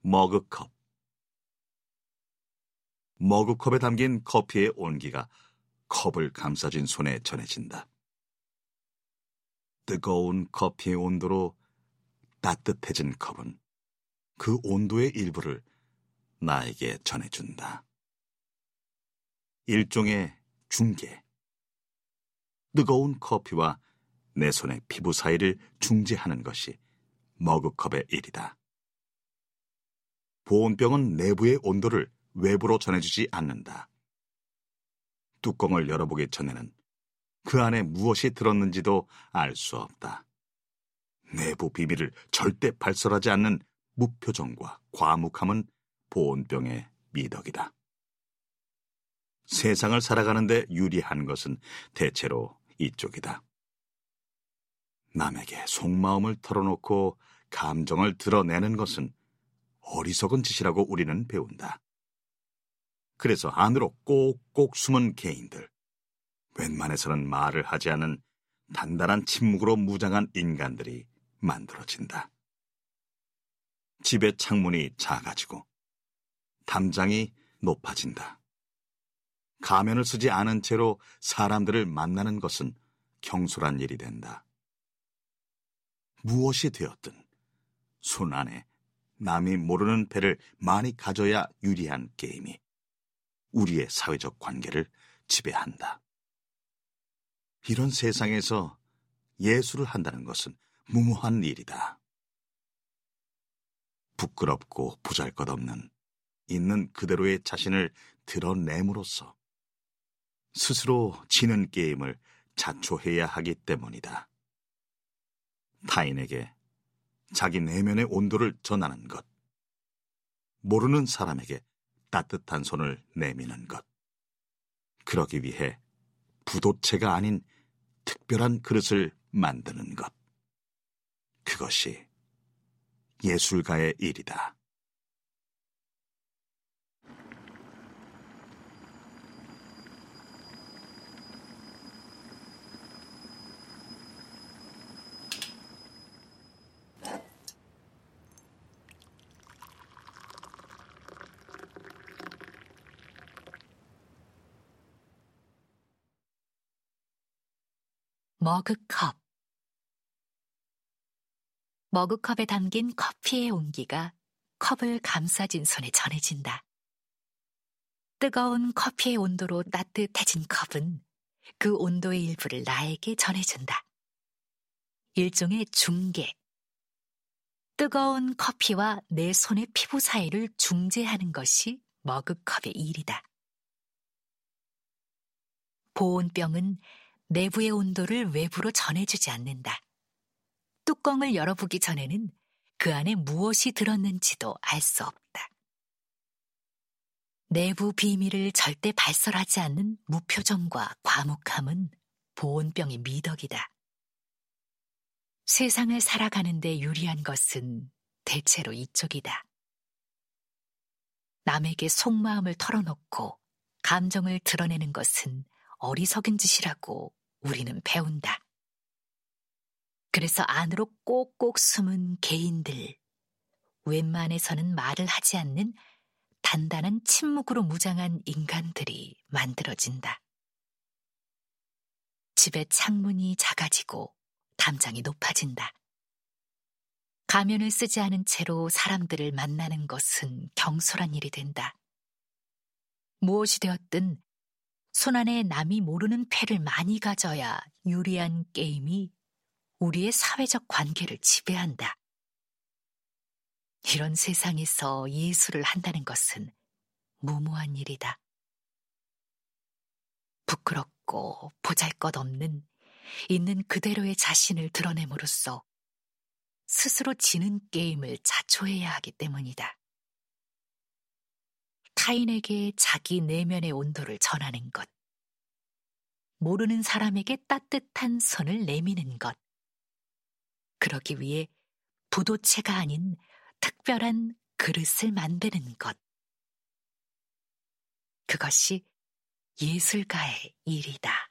머그컵 머그컵에 담긴 커피의 온기가 컵을 감싸진 손에 전해진다. 뜨거운 커피의 온도로 따뜻해진 컵은 그 온도의 일부를 나에게 전해준다. 일종의 중계. 뜨거운 커피와 내 손의 피부 사이를 중재하는 것이 머그컵의 일이다. 보온병은 내부의 온도를 외부로 전해주지 않는다. 뚜껑을 열어보기 전에는 그 안에 무엇이 들었는지도 알 수 없다. 내부 비밀을 절대 발설하지 않는 무표정과 과묵함은 보온병의 미덕이다. 세상을 살아가는데 유리한 것은 대체로 이쪽이다. 남에게 속마음을 털어놓고 감정을 드러내는 것은 어리석은 짓이라고 우리는 배운다. 그래서 안으로 꼭꼭 숨은 개인들, 웬만해서는 말을 하지 않은 단단한 침묵으로 무장한 인간들이 만들어진다. 집의 창문이 작아지고 담장이 높아진다. 가면을 쓰지 않은 채로 사람들을 만나는 것은 경솔한 일이 된다. 무엇이 되었든 손 안에 남이 모르는 배를 많이 가져야 유리한 게임이 우리의 사회적 관계를 지배한다. 이런 세상에서 예술을 한다는 것은 무모한 일이다. 부끄럽고 보잘 것 없는 있는 그대로의 자신을 드러냄으로써 스스로 지는 게임을 자초해야 하기 때문이다. 타인에게 자기 내면의 온도를 전하는 것, 모르는 사람에게 따뜻한 손을 내미는 것. 그러기 위해 부도체가 아닌 특별한 그릇을 만드는 것. 그것이 예술가의 일이다. 머그컵 머그컵에 담긴 커피의 온기가 컵을 감싸진 손에 전해진다. 뜨거운 커피의 온도로 따뜻해진 컵은 그 온도의 일부를 나에게 전해준다. 일종의 중계. 뜨거운 커피와 내 손의 피부 사이를 중재하는 것이 머그컵의 일이다. 보온병은 내부의 온도를 외부로 전해주지 않는다. 뚜껑을 열어보기 전에는 그 안에 무엇이 들었는지도 알 수 없다. 내부 비밀을 절대 발설하지 않는 무표정과 과묵함은 보온병의 미덕이다. 세상을 살아가는데 유리한 것은 대체로 이쪽이다. 남에게 속마음을 털어놓고 감정을 드러내는 것은 어리석은 짓이라고 우리는 배운다. 그래서 안으로 꼭꼭 숨은 개인들, 웬만해서는 말을 하지 않는 단단한 침묵으로 무장한 인간들이 만들어진다. 집의 창문이 작아지고 담장이 높아진다. 가면을 쓰지 않은 채로 사람들을 만나는 것은 경솔한 일이 된다. 무엇이 되었든 손안에 남이 모르는 패를 많이 가져야 유리한 게임이 우리의 사회적 관계를 지배한다. 이런 세상에서 예술을 한다는 것은 무모한 일이다. 부끄럽고 보잘 것 없는 있는 그대로의 자신을 드러냄으로써 스스로 지는 게임을 자초해야 하기 때문이다. 타인에게 자기 내면의 온도를 전하는 것. 모르는 사람에게 따뜻한 손을 내미는 것. 그러기 위해 부도체가 아닌 특별한 그릇을 만드는 것. 그것이 예술가의 일이다.